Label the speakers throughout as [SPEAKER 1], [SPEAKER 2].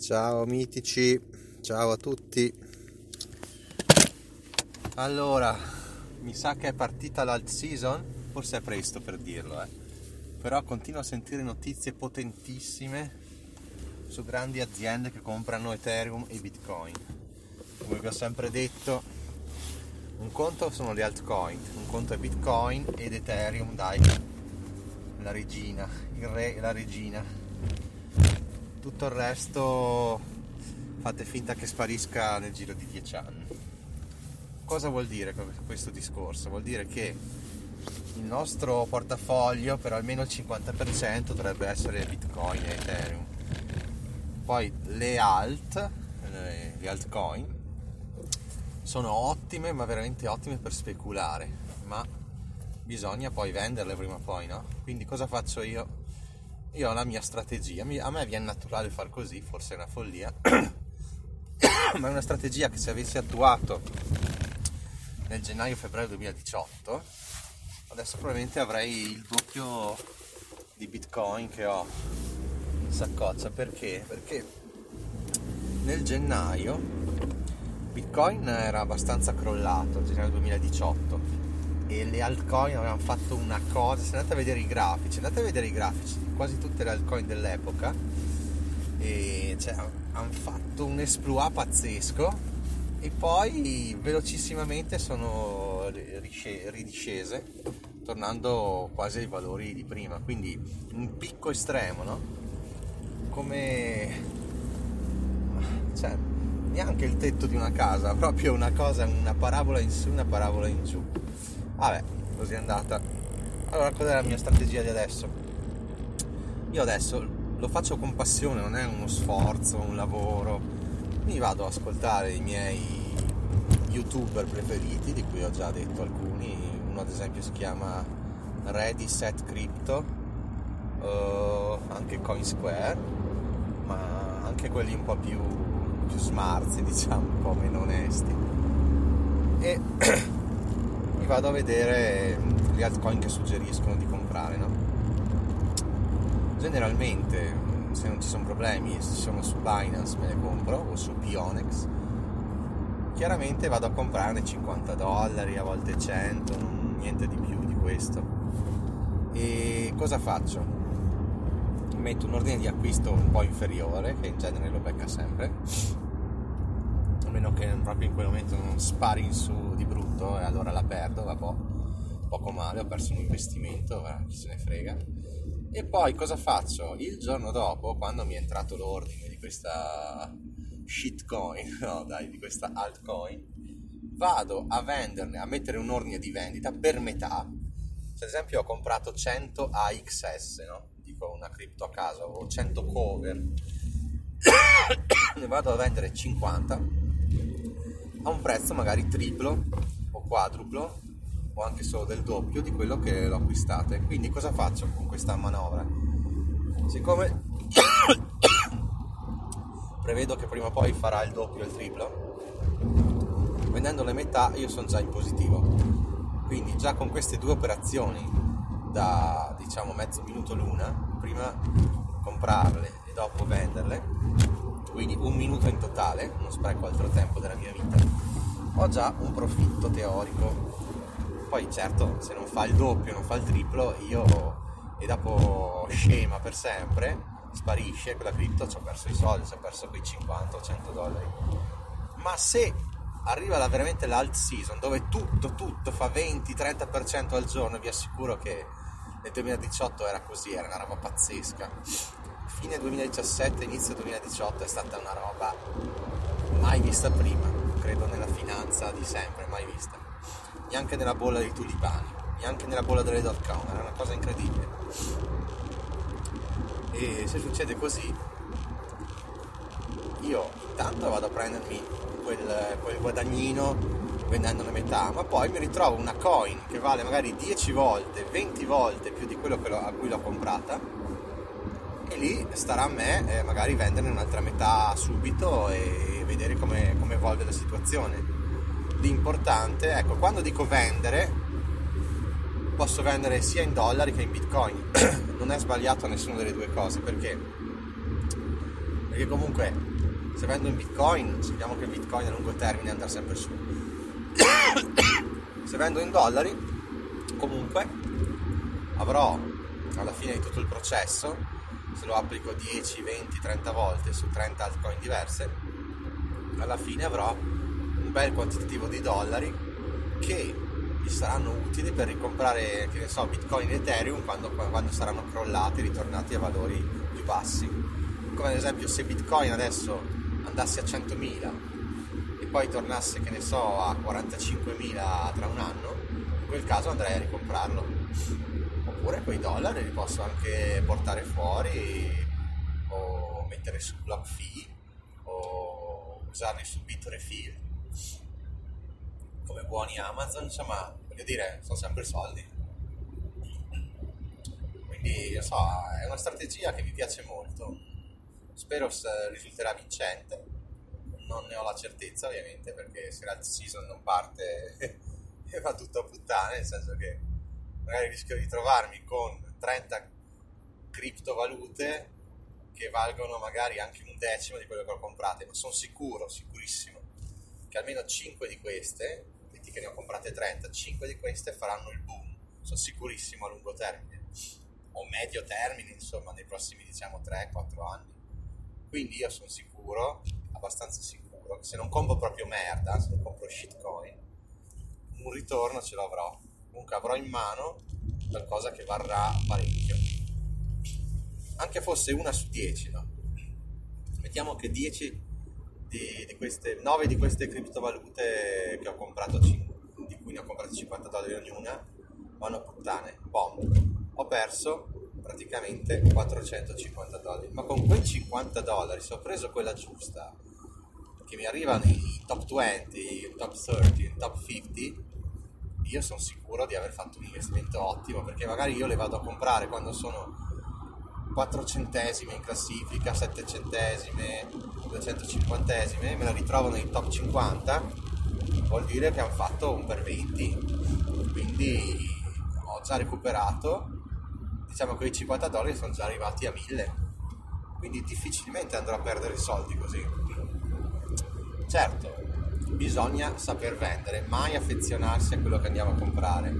[SPEAKER 1] Ciao mitici, ciao a tutti. Allora, mi sa che è partita l'alt season, forse è presto per dirlo, eh. però continuo a sentire notizie potentissime su grandi aziende che comprano Ethereum e Bitcoin. Come vi ho sempre detto, un conto sono le altcoin, un conto è Bitcoin ed Ethereum, dai, la regina, il re e la regina tutto il resto fate finta che sparisca nel giro di dieci anni. Cosa vuol dire questo discorso? Vuol dire che il nostro portafoglio per almeno il 50% dovrebbe essere Bitcoin e Ethereum. Poi le alt, le altcoin, sono ottime, ma veramente ottime per speculare, ma bisogna poi venderle prima o poi, no? Quindi cosa faccio io? Io ho la mia strategia, a me viene naturale far così, forse è una follia, ma è una strategia che se avessi attuato nel gennaio-febbraio 2018, adesso probabilmente avrei il doppio di bitcoin che ho in saccoccia, perché? Perché nel gennaio bitcoin era abbastanza crollato, gennaio 2018, e le altcoin avevano fatto una cosa, se andate a vedere i grafici, andate a vedere i grafici di quasi tutte le altcoin dell'epoca e cioè, hanno fatto un esploit pazzesco e poi velocissimamente sono ridiscese tornando quasi ai valori di prima. Quindi un picco estremo no? come cioè neanche il tetto di una casa proprio una cosa una parabola in su una parabola in giù Vabbè, così è andata. Allora, qual è la mia strategia di adesso? Io adesso lo faccio con passione, non è uno sforzo, un lavoro. Mi vado ad ascoltare i miei youtuber preferiti, di cui ho già detto alcuni. Uno ad esempio si chiama Ready Set Crypto, uh, anche CoinSquare, ma anche quelli un po' più, più smarzi, diciamo, un po' meno onesti. E vado a vedere gli altcoin che suggeriscono di comprare, no? Generalmente, se non ci sono problemi, se sono su Binance me le compro o su Pionex. Chiaramente vado a comprarne 50 dollari, a volte 100, non, niente di più di questo. E cosa faccio? Metto un ordine di acquisto un po' inferiore, che in genere lo becca sempre, a meno che proprio in quel momento non spari in su di brutto e allora la perdo, va po', poco male, ho perso un investimento, eh, chi se ne frega. E poi cosa faccio? Il giorno dopo, quando mi è entrato l'ordine di questa shitcoin, no dai, di questa altcoin, vado a venderne, a mettere un ordine di vendita per metà. Se ad esempio ho comprato 100 AXS, no? Dico una cripto a caso, o 100 cover, ne vado a vendere 50 a un prezzo magari triplo quadruplo o anche solo del doppio di quello che l'ho acquistate. Quindi cosa faccio con questa manovra? Siccome prevedo che prima o poi farà il doppio o il triplo, vendendo le metà io sono già in positivo. Quindi già con queste due operazioni da diciamo mezzo minuto l'una, prima comprarle e dopo venderle, quindi un minuto in totale, non spreco altro tempo della mia vita, ho già un profitto teorico. Poi certo, se non fa il doppio, non fa il triplo, io e dopo scema per sempre, sparisce quella cripto, ci ho perso i soldi, ci ho perso quei 50 o 100 dollari. Ma se arriva la, veramente l'alt season dove tutto, tutto fa 20-30% al giorno, vi assicuro che nel 2018 era così, era una roba pazzesca fine 2017, inizio 2018 è stata una roba mai vista prima, credo nella finanza di sempre, mai vista. Neanche nella bolla dei tulipani, neanche nella bolla delle dot com, era una cosa incredibile. E se succede così, io intanto vado a prendermi quel, quel guadagnino vendendone metà, ma poi mi ritrovo una coin che vale magari 10 volte, 20 volte più di quello a cui l'ho comprata e lì starà a me eh, magari venderne un'altra metà subito e vedere come, come evolve la situazione. L'importante, ecco, quando dico vendere, posso vendere sia in dollari che in bitcoin. non è sbagliato nessuna delle due cose perché perché comunque se vendo in bitcoin sappiamo che il bitcoin a lungo termine andrà sempre su se vendo in dollari comunque avrò alla fine di tutto il processo se lo applico 10, 20, 30 volte su 30 altcoin diverse alla fine avrò un bel quantitativo di dollari che mi saranno utili per ricomprare che ne so, bitcoin e ethereum quando, quando saranno crollati ritornati a valori più bassi. Come ad esempio se bitcoin adesso andasse a 100.000 e poi tornasse che ne so a 45.000 tra un anno in quel caso andrei a ricomprarlo. Oppure quei dollari li posso anche portare fuori o mettere su BlockFi o usarli su Bitrefill come buoni Amazon insomma voglio dire sono sempre soldi. Quindi so, è una strategia che mi piace molto. Spero risulterà vincente. Non ne ho la certezza ovviamente perché se la season non parte e va tutto a puttane nel senso che magari rischio di trovarmi con 30 criptovalute che valgono magari anche un decimo di quello che ho comprate ma sono sicuro, sicurissimo che almeno 5 di queste metti che ne ho comprate 30 5 di queste faranno il boom sono sicurissimo a lungo termine o medio termine insomma nei prossimi diciamo 3-4 anni quindi io sono sicuro, abbastanza sicuro, che se non compro proprio merda, se non compro shitcoin, un ritorno ce l'avrò. Comunque avrò in mano qualcosa che varrà parecchio. Anche fosse una su 10, no? Mettiamo che 10 di, di queste, 9 di queste criptovalute che ho comprato, di cui ne ho comprate 50 dollari ognuna, vanno puttane, bomb. Ho perso praticamente 450 dollari. Ma con quei 50 dollari, se ho preso quella giusta, che mi arriva nei top 20, top 30, top 50, io sono sicuro di aver fatto un investimento ottimo, perché magari io le vado a comprare quando sono 4 centesime in classifica, 7 centesime, 250 me la ritrovo nei top 50, vuol dire che hanno fatto un per 20. Quindi ho già recuperato diciamo che i 50 dollari sono già arrivati a 1000 quindi difficilmente andrò a perdere soldi così. Certo bisogna saper vendere mai affezionarsi a quello che andiamo a comprare.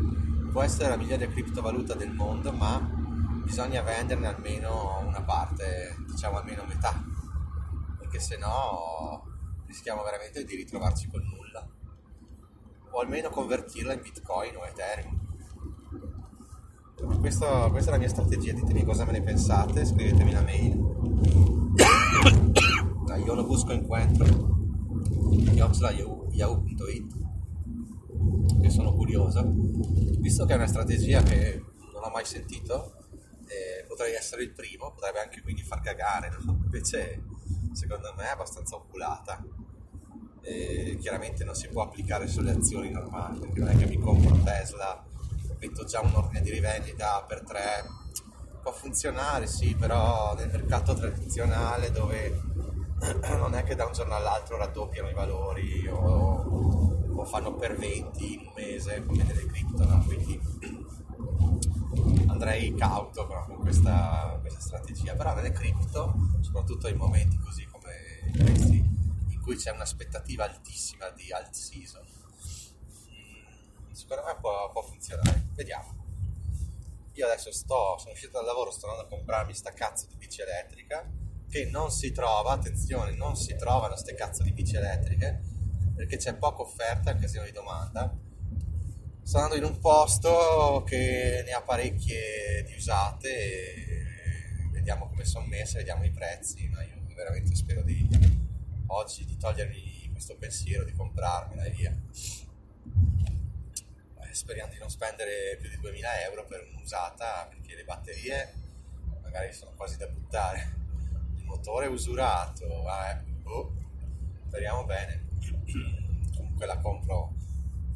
[SPEAKER 1] Può essere la migliore criptovaluta del mondo ma bisogna venderne almeno una parte diciamo almeno metà perché se no rischiamo veramente di ritrovarci col nulla o almeno convertirla in bitcoin o ethereum questo, questa è la mia strategia, ditemi cosa me ne pensate, scrivetemi la mail. Io lo busco incontro yahoo.it che sono curioso visto che è una strategia che non ho mai sentito potrei essere il primo potrebbe anche quindi far cagare no? invece secondo me è abbastanza oculata eh, chiaramente non si può applicare sulle azioni normali perché non è che mi compro Tesla metto già un ordine di rivendita per tre, può funzionare sì, però nel mercato tradizionale dove non è che da un giorno all'altro raddoppiano i valori o, o fanno per 20 in un mese come nelle cripto, no? quindi andrei cauto con questa, questa strategia, però nelle cripto, soprattutto in momenti così come questi, in cui c'è un'aspettativa altissima di alt season, secondo me può, può funzionare. Vediamo. Io adesso sto, sono uscito dal lavoro, sto andando a comprarmi sta cazzo di bici elettrica che non si trova, attenzione, non si trovano ste cazzo di bici elettriche perché c'è poca offerta in occasione di domanda. Sto andando in un posto che ne ha parecchie di usate e vediamo come sono messe, vediamo i prezzi, ma io veramente spero di oggi di togliermi questo pensiero, di comprarmela via. Speriamo di non spendere più di 2000 euro per un'usata perché le batterie magari sono quasi da buttare. Il motore è usurato eh, oh, speriamo bene. Comunque la compro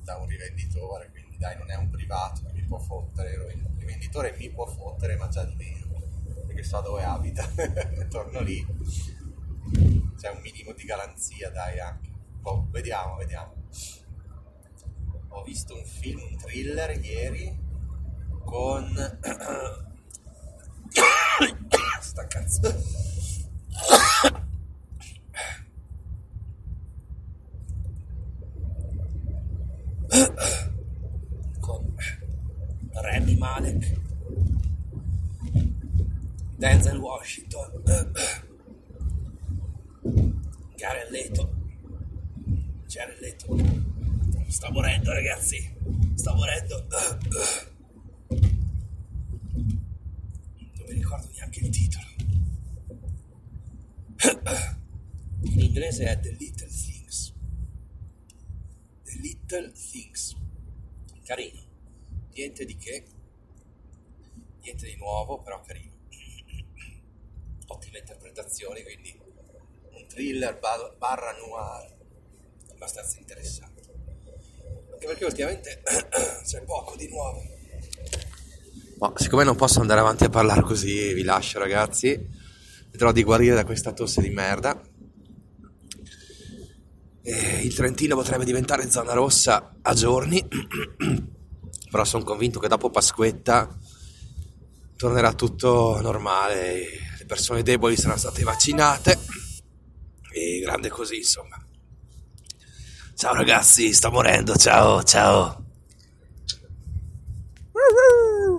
[SPEAKER 1] da un rivenditore quindi dai non è un privato che mi può fottere il rivenditore mi può fottere ma già di meno perché so dove abita. Torno lì. C'è un minimo di garanzia dai anche. Boh, vediamo vediamo. Ho visto un film, un thriller ieri con... Sta cazzo.
[SPEAKER 2] Morendo, ragazzi. Sta morendo. Non mi ricordo neanche il titolo. In inglese è The Little Things. The Little Things. Carino. Niente di che. Niente di nuovo, però carino. Ottime interpretazioni, quindi un thriller barra noir abbastanza interessante. Anche perché ultimamente c'è poco di nuovo.
[SPEAKER 1] Ma siccome non posso andare avanti a parlare così, vi lascio ragazzi. Vedrò di guarire da questa tosse di merda. E il Trentino potrebbe diventare zona rossa a giorni. Però sono convinto che dopo Pasquetta tornerà tutto normale. Le persone deboli saranno state vaccinate. E grande così, insomma. Ciao ragazzi, sto morendo, ciao, ciao.